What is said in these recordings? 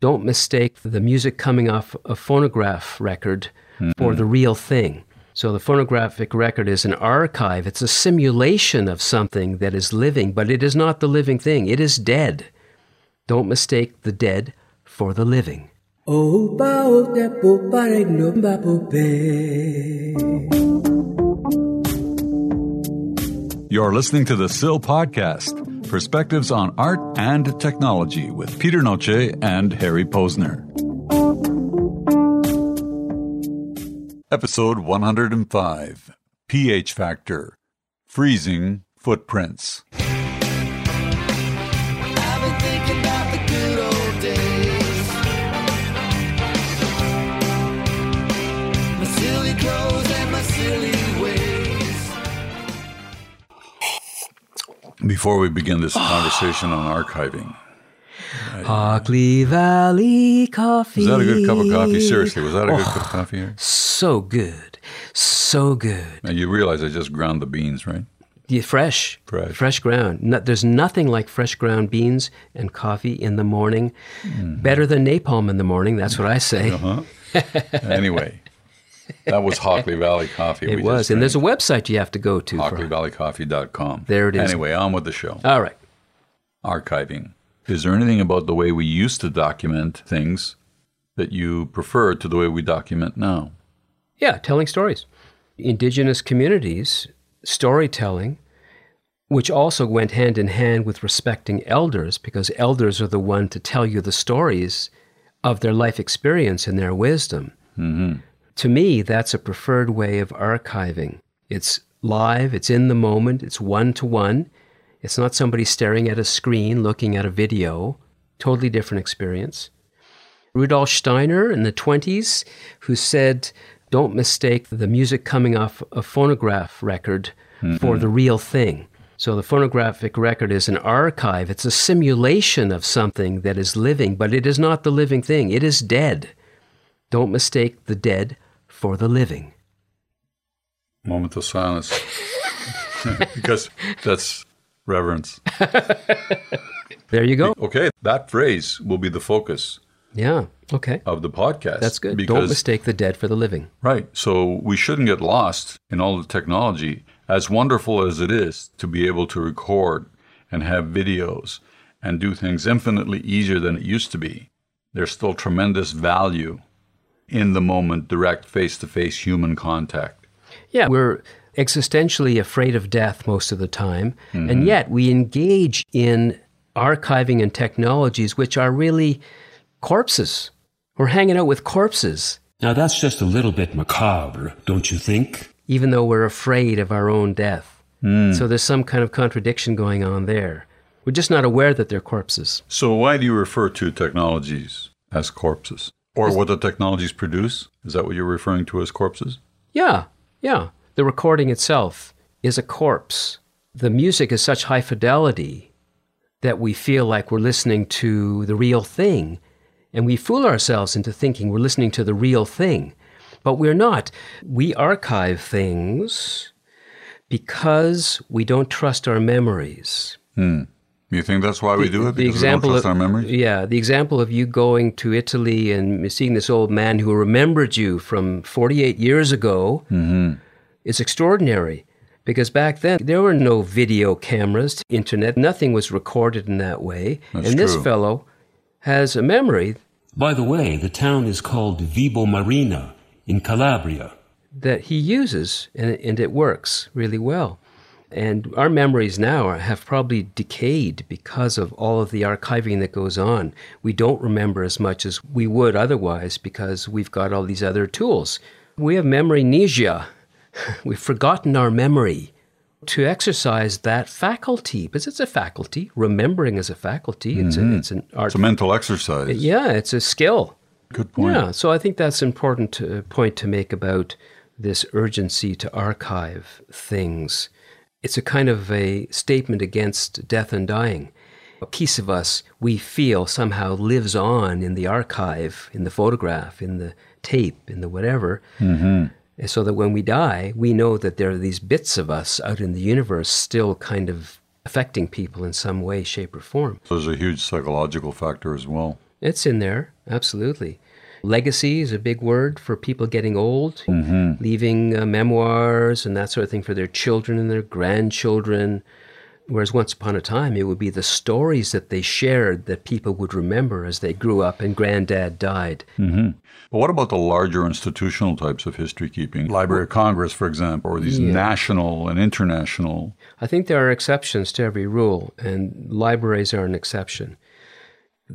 Don't mistake the music coming off a phonograph record for the real thing. So the phonographic record is an archive. It's a simulation of something that is living, but it is not the living thing. It is dead. Don't mistake the dead for the living. You're listening to the SIL podcast, perspectives on art and technology with Peter Noce and Harry Posner. Episode 105 pH Factor Freezing Footprints. Before we begin this ah. conversation on archiving, ah, Hockley Valley Coffee. is that a good cup of coffee? Seriously, was that a good cup of oh, coffee here? So good. So good. And you realize I just ground the beans, right? Yeah, fresh. Fresh. fresh ground. No, there's nothing like fresh ground beans and coffee in the morning. Mm-hmm. Better than napalm in the morning. That's what I say. Uh-huh. anyway, that was Hockley Valley Coffee. It we was. And there's a website you have to go to. HockleyValleyCoffee.com. There it is. Anyway, on with the show. all right. Archiving. Is there anything about the way we used to document things that you prefer to the way we document now? Yeah, telling stories. Indigenous communities, storytelling, which also went hand in hand with respecting elders, because elders are the one to tell you the stories of their life experience and their wisdom. Mm-hmm. To me, that's a preferred way of archiving. It's live, it's in the moment, it's one to one. It's not somebody staring at a screen looking at a video. Totally different experience. Rudolf Steiner in the 20s, who said, Don't mistake the music coming off a phonograph record for mm-hmm. the real thing. So the phonographic record is an archive, it's a simulation of something that is living, but it is not the living thing. It is dead. Don't mistake the dead for the living. Moment of silence. because that's reverence. There you go. Okay, that phrase will be the focus Yeah. Okay. of the podcast. That's good. Don't mistake the dead for the living. Right. So we shouldn't get lost in all the technology, as wonderful as it is to be able to record and have videos and do things infinitely easier than it used to be. There's still tremendous value in the moment, direct face to face human contact. Yeah, we're existentially afraid of death most of the time, and mm-hmm. yet we engage in archiving and technologies which are really corpses. We're hanging out with corpses, Now that's just a little bit macabre, don't you think? even though we're afraid of our own death. Mm. So there's some kind of contradiction going on there. We're just not aware that they're corpses. So, why do you refer to technologies as corpses? Or what the technologies produce? Is that what you're referring to as corpses? Yeah, yeah. The recording itself is a corpse. The music is such high fidelity that we feel like we're listening to the real thing. And we fool ourselves into thinking we're listening to the real thing. But we're not. We archive things because we don't trust our memories. Hmm. You think that's why we do it? The Because we don't trust of our memories? yeah, the example of you going to Italy and seeing this old man who remembered you from 48 years ago Mm-hmm. is extraordinary. Because back then there were no video cameras, internet, nothing was recorded in that way. That's and this fellow has a memory By the way, the town is called Vibo Marina in Calabria. that he uses, and, and it works really well. And our memories now are, have probably decayed because of all of the archiving that goes on. We don't remember as much as we would otherwise because we've got all these other tools. We have memory amnesia. We've forgotten our memory. To exercise that faculty, because it's a faculty, remembering is a faculty. It's, a, it's an art. It's a mental exercise. yeah, it's a skill. Good point. Yeah, so I think that's an important uh, point to make about this urgency to archive things. It's a kind of a statement against death and dying. A piece of us we feel somehow lives on in the archive, in the photograph, in the tape, in the whatever. Mm-hmm. And So that when we die, we know that there are these bits of us out in the universe still kind of affecting people in some way, shape, or form. So there's a huge psychological factor as well. It's in there, absolutely. Legacy is a big word for people getting old, leaving uh, memoirs and that sort of thing for their children and their grandchildren. Whereas once upon a time, it would be the stories that they shared that people would remember as they grew up and granddad died. But what about the larger institutional types of history keeping? Library of Congress, for example, or these Yeah. national and international. I think there are exceptions to every rule, and libraries are an exception.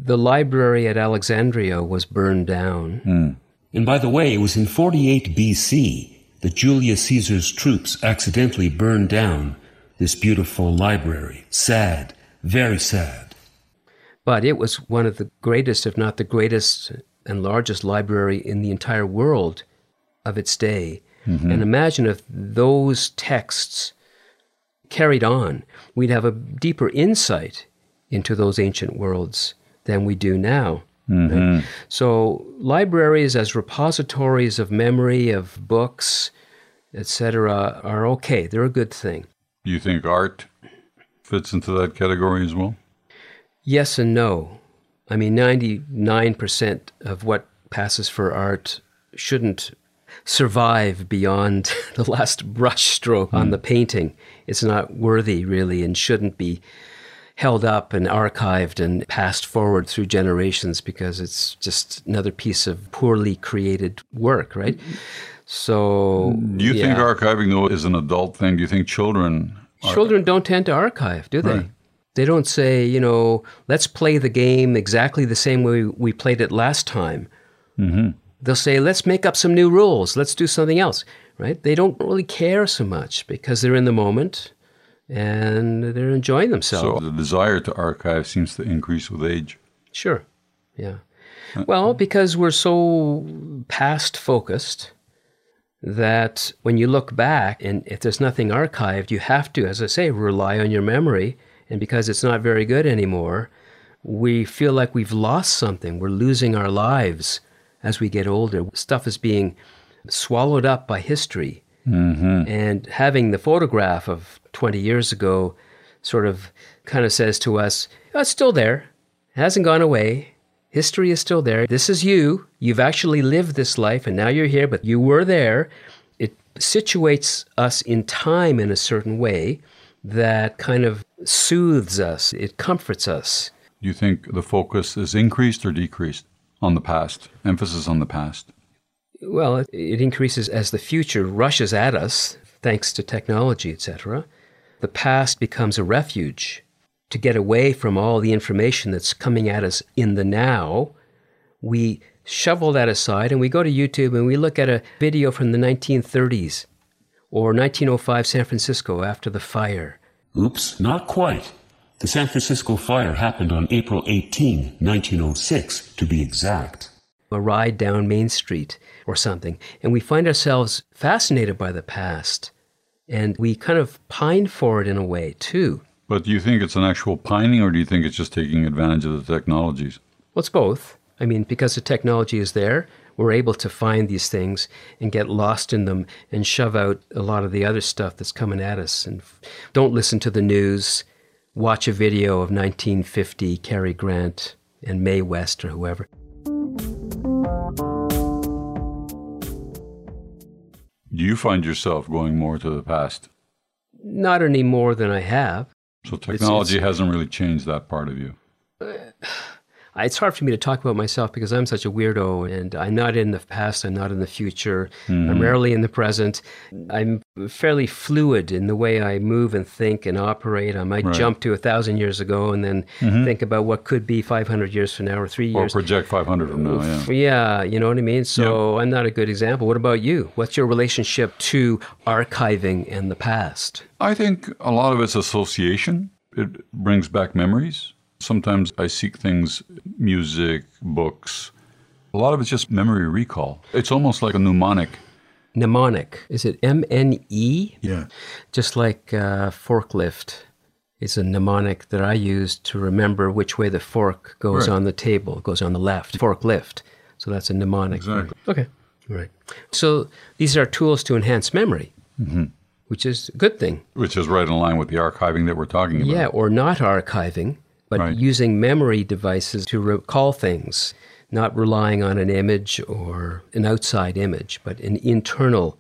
The library at Alexandria was burned down. Hmm. And by the way, it was in 48 BC that Julius Caesar's troops accidentally burned down this beautiful library. Sad, very sad. But it was one of the greatest, if not the greatest and largest library in the entire world of its day. Mm-hmm. And imagine if those texts carried on, we'd have a deeper insight into those ancient worlds than we do now. right? So libraries as repositories of memory, of books, etc., are okay. They're a good thing. Do you think art fits into that category as well? Yes and no. I mean, 99% of what passes for art shouldn't survive beyond the last brushstroke on hmm. the painting. It's not worthy, really, and shouldn't be held up and archived and passed forward through generations because it's just another piece of poorly created work, right? So, Do you think archiving, though, is an adult thing? Do you think children. Children don't tend to archive, do they? Right. They don't say, you know, let's play the game exactly the same way we played it last time. Mm-hmm. They'll say, let's make up some new rules. Let's do something else, right? They don't really care so much because they're in the moment and they're enjoying themselves. So the desire to archive seems to increase with age. Sure. Yeah. Well, because we're so past focused that when you look back and if there's nothing archived, you have to, as I say, rely on your memory. And because it's not very good anymore, we feel like we've lost something. We're losing our lives as we get older. Stuff is being swallowed up by history. Mm-hmm. And having the photograph of 20 years ago sort of kind of says to us, oh, it's still there. It hasn't gone away. History is still there. This is you. You've actually lived this life and now you're here, but you were there. It situates us in time in a certain way that kind of soothes us, it comforts us. Do you think the focus is increased or decreased on the past? Emphasis on the past. Well, it, increases as the future rushes at us, thanks to technology, etc. The past becomes a refuge to get away from all the information that's coming at us in the now. We shovel that aside and we go to YouTube and we look at a video from the 1930s or 1905 San Francisco after the fire. Oops, not quite. The San Francisco fire happened on April 18, 1906, to be exact. A ride down Main Street or something, and we find ourselves fascinated by the past, and we kind of pine for it in a way too. But do you think it's an actual pining or do you think it's just taking advantage of the technologies? Well, it's both. I mean, because the technology is there, we're able to find these things and get lost in them and shove out a lot of the other stuff that's coming at us. And don't listen to the news. Watch a video of 1950 Cary Grant and Mae West or whoever. Do you find yourself going more to the past? Not any more than I have. So technology hasn't really changed that part of you. Uh, It's hard for me to talk about myself because I'm such a weirdo and I'm not in the past, I'm not in the future, I'm mm-hmm. rarely in the present. I'm fairly fluid in the way I move and think and operate. I might Right. jump to a thousand years ago and then mm-hmm. think about what could be 500 years from now or three years. Or project 500 from now, yeah. yeah, you know what I mean? So I'm not a good example. What about you? What's your relationship to archiving and the past? I think a lot of it's association. It brings back memories. Sometimes I seek things, music, books. A lot of it's just memory recall. It's almost like a mnemonic. Mnemonic. Is it M N E? Yeah. Just like uh, forklift is a mnemonic that I use to remember which way the fork goes Right. on the table. It goes on the left. Forklift. So that's a mnemonic. Exactly. Okay. Right. So these are tools to enhance memory, which is a good thing. Which is right in line with the archiving that we're talking about. Yeah, or not archiving but Right. using memory devices to recall things, not relying on an image or an outside image, but an internal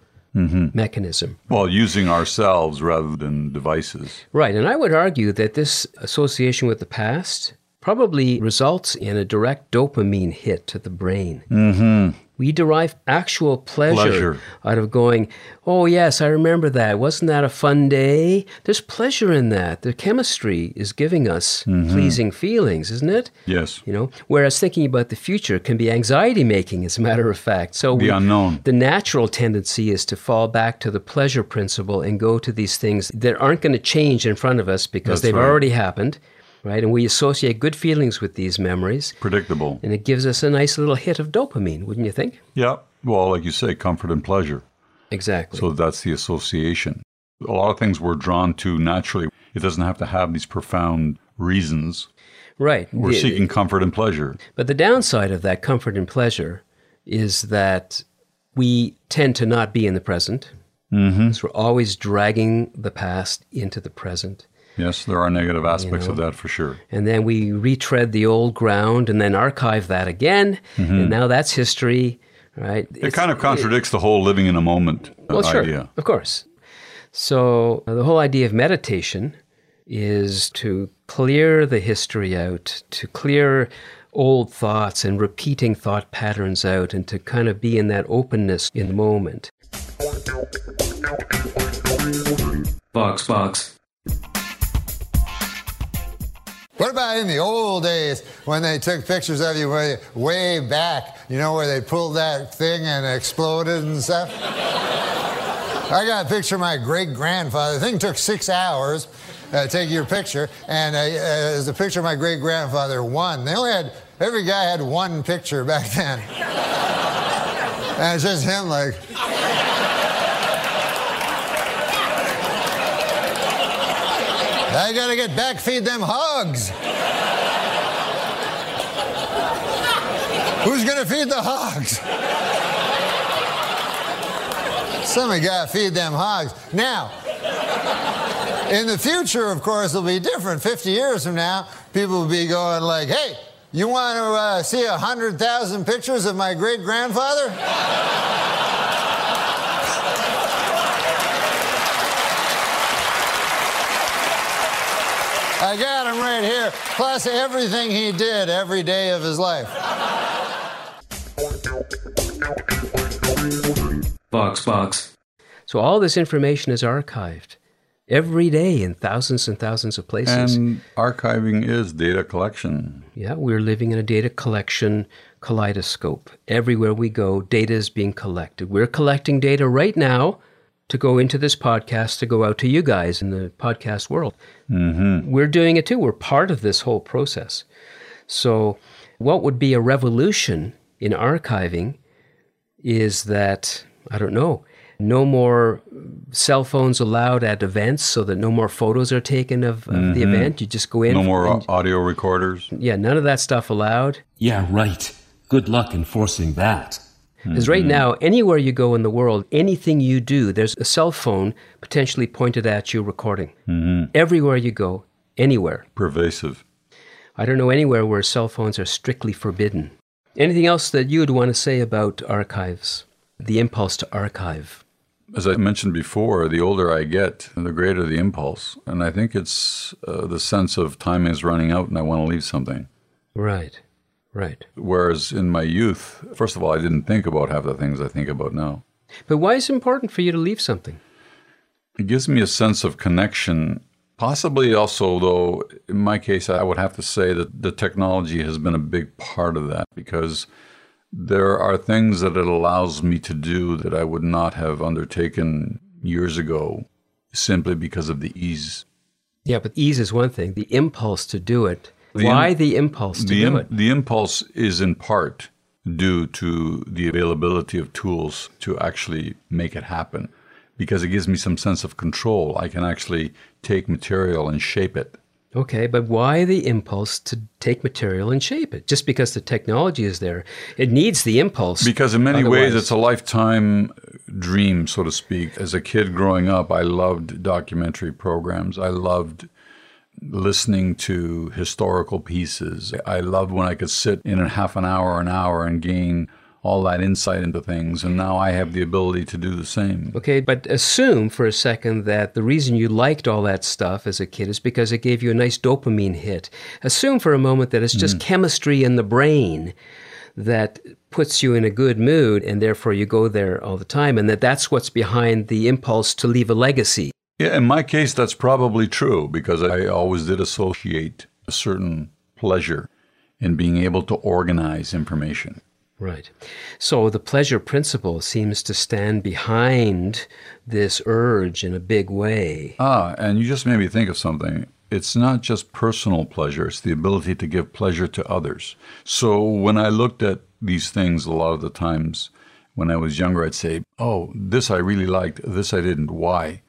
mechanism. Well, using ourselves rather than devices. Right, and I would argue that this association with the past probably results in a direct dopamine hit to the brain. Mm-hmm. We derive actual pleasure, Pleasure. out of going, oh, yes, I remember that. Wasn't that a fun day? There's pleasure in that. The chemistry is giving us mm-hmm. pleasing feelings, isn't it? Yes. You know, whereas thinking about the future can be anxiety making, as a matter of fact. So The we- unknown. The natural tendency is to fall back to the pleasure principle and go to these things that aren't going to change in front of us because That's they've right. already happened, right? And we associate good feelings with these memories, Predictable. and it gives us a nice little hit of dopamine, wouldn't you think? Yeah. Well, like you say, comfort and pleasure. Exactly. So that's the association. A lot of things we're drawn to naturally. It doesn't have to have these profound reasons. right. We're The- seeking comfort and pleasure. But the downside of that comfort and pleasure is that we tend to not be in the present. Mm-hmm. So we're always dragging the past into the present. Yes, there are negative aspects of that for sure. And then we retread the old ground and then archive that again. And now that's history, right? It kind of contradicts the whole living in a moment uh, well, sure, idea. of course. So uh, the whole idea of meditation is to clear the history out, to clear old thoughts and repeating thought patterns out, and to kind of be in that openness in the moment. VoxBox. About in the old days when they took pictures of you way, way back, you know, where they pulled that thing and exploded and stuff? I got a picture of my great grandfather. The thing took six hours uh, taking your picture, and uh, uh, there's a picture of my great grandfather, one. They only had, every guy had one picture back then. and it's just him, like, I gotta get back, feed them hogs. Who's gonna feed the hogs? Somebody gotta feed them hogs. Now, in the future, of course, it'll be different. 50 years from now, people will be going like, hey, you want to uh, see 100,000 pictures of my great grandfather? I got him right here, plus everything he did every day of his life. VoxBox. So all this information is archived every day in thousands and thousands of places. And archiving is data collection. Yeah, we're living in a data collection kaleidoscope. Everywhere we go, data is being collected. We're collecting data right now to go into this podcast, to go out to you guys in the podcast world. Mm-hmm. We're doing it too. We're part of this whole process. So, what would be a revolution in archiving is that, I don't know, no more cell phones allowed at events so that no more photos are taken of, of the mm-hmm. event. You just go in. No more and- audio recorders. yeah, none of that stuff allowed. Yeah, right. Good luck enforcing that. Because right mm-hmm. now, anywhere you go in the world, anything you do, there's a cell phone potentially pointed at you recording. Mm-hmm. Everywhere you go, anywhere. Pervasive. I don't know anywhere where cell phones are strictly forbidden. Anything else that you would want to say about archives? The impulse to archive. As I mentioned before, the older I get, the greater the impulse. And I think it's uh, the sense of time is running out and I want to leave something. Right, right. Whereas in my youth, first of all, I didn't think about half the things I think about now. But why is it important for you to leave something? It gives me a sense of connection. Possibly also, though, in my case, I would have to say that the technology has been a big part of that because there are things that it allows me to do that I would not have undertaken years ago simply because of the ease. Yeah, but ease is one thing. The impulse to do it. The why im- the impulse to The, do im- it? the impulse is in part due to the availability of tools to actually make it happen because it gives me some sense of control. I can actually take material and shape it. Okay, but why the impulse to take material and shape it? Just because the technology is there, it needs the impulse. Because in many ways, it's a lifetime dream, so to speak. As a kid growing up, I loved documentary programs. I loved listening to historical pieces. I loved when I could sit in a half an hour, an hour, and gain all that insight into things. And now I have the ability to do the same. Okay, but assume for a second that the reason you liked all that stuff as a kid is because it gave you a nice dopamine hit. Assume for a moment that it's just mm-hmm. chemistry in the brain that puts you in a good mood and therefore you go there all the time and that that's what's behind the impulse to leave a legacy. Yeah, in my case, that's probably true because I always did associate a certain pleasure in being able to organize information. Right. So the pleasure principle seems to stand behind this urge in a big way. Ah, and you just made me think of something. It's not just personal pleasure, it's the ability to give pleasure to others. So when I looked at these things a lot of the times when I was younger, I'd say, Oh, this I really liked, this I didn't. Why?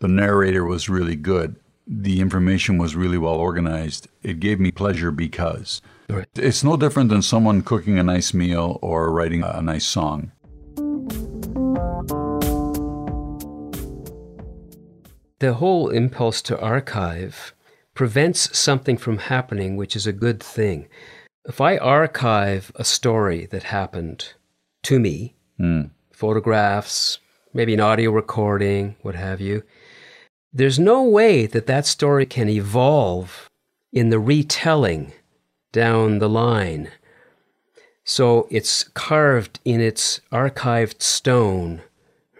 The narrator was really good. The information was really well organized. It gave me pleasure because. Right. It's no different than someone cooking a nice meal or writing a nice song. The whole impulse to archive prevents something from happening, which is a good thing. If I archive a story that happened to me, hmm. photographs, maybe an audio recording, what have you, there's no way that that story can evolve in the retelling down the line. So it's carved in its archived stone,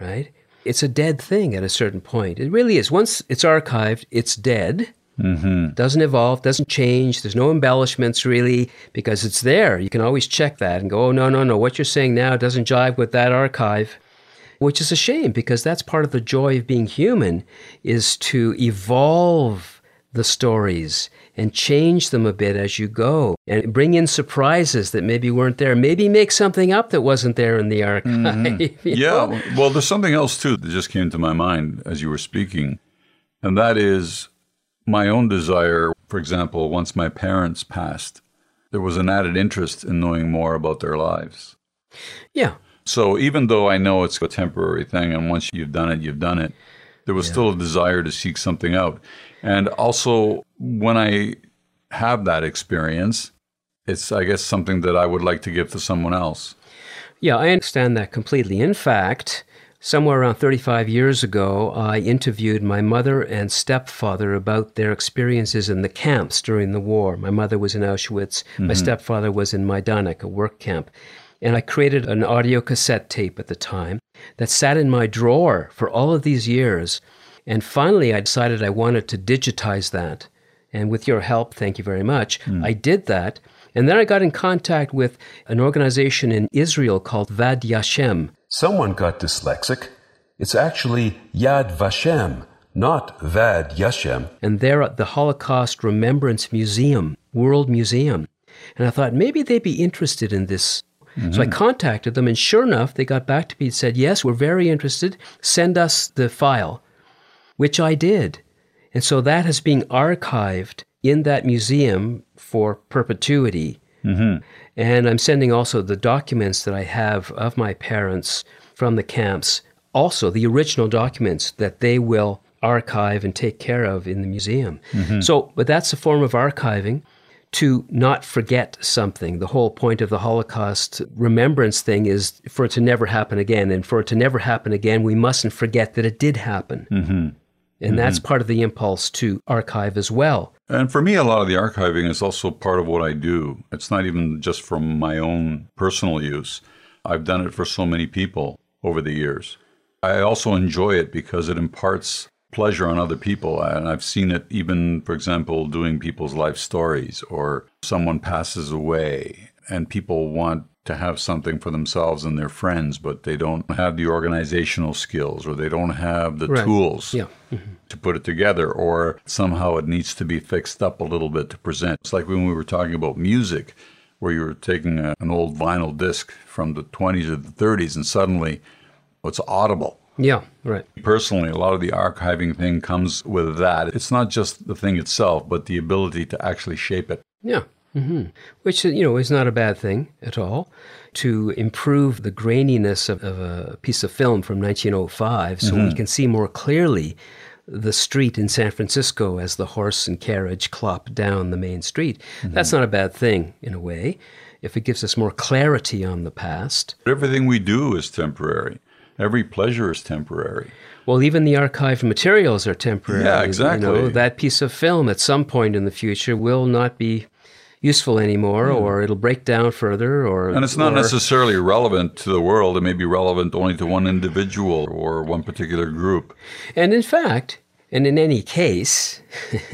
right? It's a dead thing at a certain point. It really is. Once it's archived, it's dead. Mm-hmm. Doesn't evolve, doesn't change. There's no embellishments really because it's there. You can always check that and go, oh, no, no, no. What you're saying now doesn't jive with that archive, which is a shame because that's part of the joy of being human is to evolve the stories and change them a bit as you go and bring in surprises that maybe weren't there. Maybe make something up that wasn't there in the archive. you mm-hmm. Yeah, know? well, there's something else too that just came to my mind as you were speaking, and that is my own desire. For example, once my parents passed, there was an added interest in knowing more about their lives. Yeah. So even though I know it's a temporary thing, and once you've done it, you've done it, there was still a desire to seek something out. And also, when I have that experience, it's, I guess, something that I would like to give to someone else. Yeah, I understand that completely. In fact, somewhere around 35 years ago, I interviewed my mother and stepfather about their experiences in the camps during the war. My mother was in Auschwitz, my mm-hmm. stepfather was in Majdanek, a work camp. And I created an audio cassette tape at the time that sat in my drawer for all of these years. And finally, I decided I wanted to digitize that. And with your help, thank you very much, hmm. I did that. And then I got in contact with an organization in Israel called Vad Yashem. Someone got dyslexic. It's actually Yad Vashem, not Vad Yashem. and they're at the Holocaust Remembrance Museum, World Museum. And I thought maybe they'd be interested in this. So I contacted them, and sure enough, they got back to me and said, Yes, we're very interested. Send us the file, which I did. And so that has been archived in that museum for perpetuity. Mm-hmm. And I'm sending also the documents that I have of my parents from the camps, also the original documents that they will archive and take care of in the museum. Mm-hmm. So, but that's a form of archiving to not forget something. The whole point of the Holocaust remembrance thing is for it to never happen again. And for it to never happen again, we mustn't forget that it did happen. Mm-hmm. And mm-hmm. that's part of the impulse to archive as well. And for me, a lot of the archiving is also part of what I do. It's not even just from my own personal use. I've done it for so many people over the years. I also enjoy it because it imparts pleasure on other people. And I've seen it even, for example, doing people's life stories or someone passes away and people want to have something for themselves and their friends, but they don't have the organizational skills or they don't have the Right. tools Yeah. to put it together, or somehow it needs to be fixed up a little bit to present. It's like when we were talking about music, where you were taking a, an old vinyl disc from the 20s or the 30s, and suddenly it's audible. Yeah, right. Personally, a lot of the archiving thing comes with that. It's not just the thing itself, but the ability to actually shape it. Yeah. hmm Which, you know, is not a bad thing at all. To improve the graininess of, of a piece of film from 1905 so we can see more clearly the street in San Francisco as the horse and carriage clop down the main street. That's not a bad thing in a way if it gives us more clarity on the past. Everything we do is temporary. Every pleasure is temporary. Well, even the archived materials are temporary. Yeah, You exactly. know, that piece of film at some point in the future will not be useful anymore, hmm. or it'll break down further, or And it's not or- necessarily relevant to the world. It may be relevant only to one individual or one particular group. And in fact, and in any case,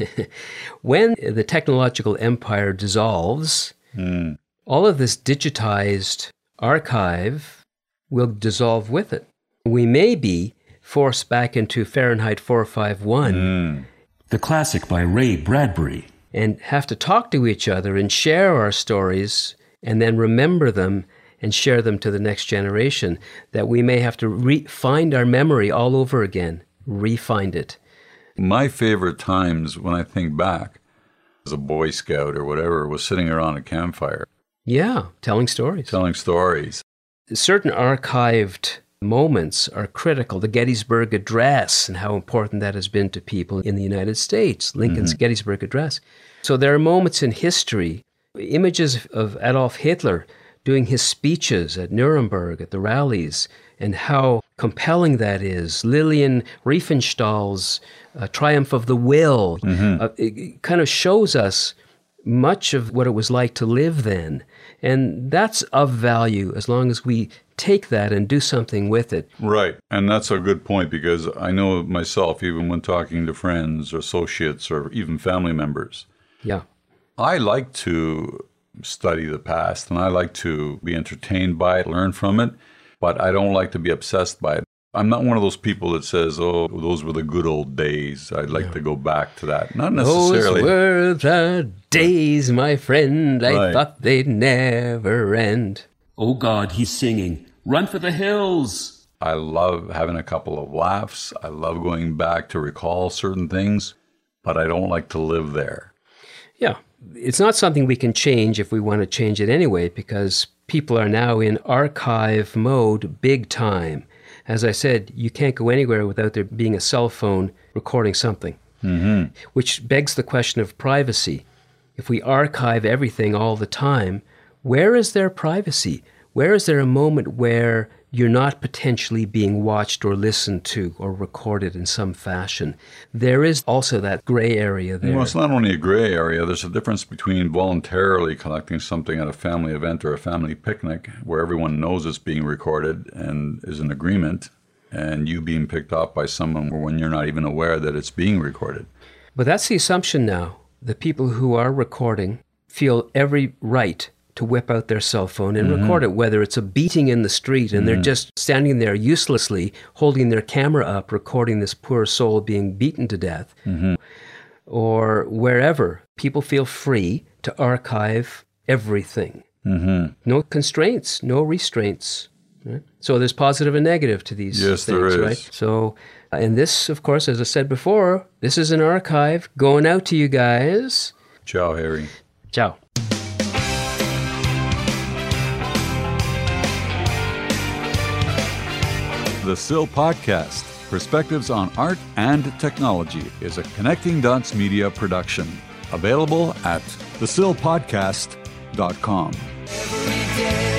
when the technological empire dissolves, hmm. all of this digitized archive will dissolve with it. We may be forced back into Fahrenheit 451 mm. The classic by Ray Bradbury. and have to talk to each other and share our stories and then remember them and share them to the next generation. That we may have to re- find our memory all over again, re-find it. My favorite times when I think back as a Boy Scout or whatever was sitting around a campfire Yeah, telling stories. telling stories. Certain archived moments are critical. The Gettysburg Address and how important that has been to people in the United States, Lincoln's Gettysburg Address. So there are moments in history, images of Adolf Hitler doing his speeches at Nuremberg, at the rallies, and how compelling that is. Lillian Riefenstahl's uh, Triumph of the Will uh, it, it kind of shows us much of what it was like to live then. And that's of value as long as we take that and do something with it. Right. And that's a good point because I know myself, even when talking to friends or associates or even family members, Yeah. I like to study the past and I like to be entertained by it, learn from it, but I don't like to be obsessed by it. I'm not one of those people that says, oh, those were the good old days. I'd like to go back to that. Not necessarily. Those were the days, my friend. I Right. thought they'd never end. Oh God, he's singing. Run for the hills! I love having a couple of laughs. I love going back to recall certain things, but I don't like to live there. Yeah. It's not something we can change if we want to change it anyway, because people are now in archive mode big time. As I said, you can't go anywhere without there being a cell phone recording something, mm-hmm. which begs the question of privacy. If we archive everything all the time, where is there privacy? Where is there a moment where you're not potentially being watched or listened to or recorded in some fashion? There is also that gray area there. Well, it's not only a gray area, there's a difference between voluntarily collecting something at a family event or a family picnic where everyone knows it's being recorded and is in agreement, and you being picked up by someone when you're not even aware that it's being recorded. But that's the assumption now. The people who are recording feel every right to whip out their cell phone and record mm-hmm. it, whether it's a beating in the street and they're mm. just standing there uselessly holding their camera up, recording this poor soul being beaten to death, mm-hmm. or wherever. People feel free to archive everything. Mm-hmm. No constraints, no restraints. right? So there's positive and negative to these Yes, things, there is. right? So, uh, and this, of course, as I said before, this is an archive going out to you guys. Ciao, Harry. Ciao. The SIL Podcast Perspectives on Art and Technology is a Connecting Dots Media production. Available at thesilpodcast.com. Every day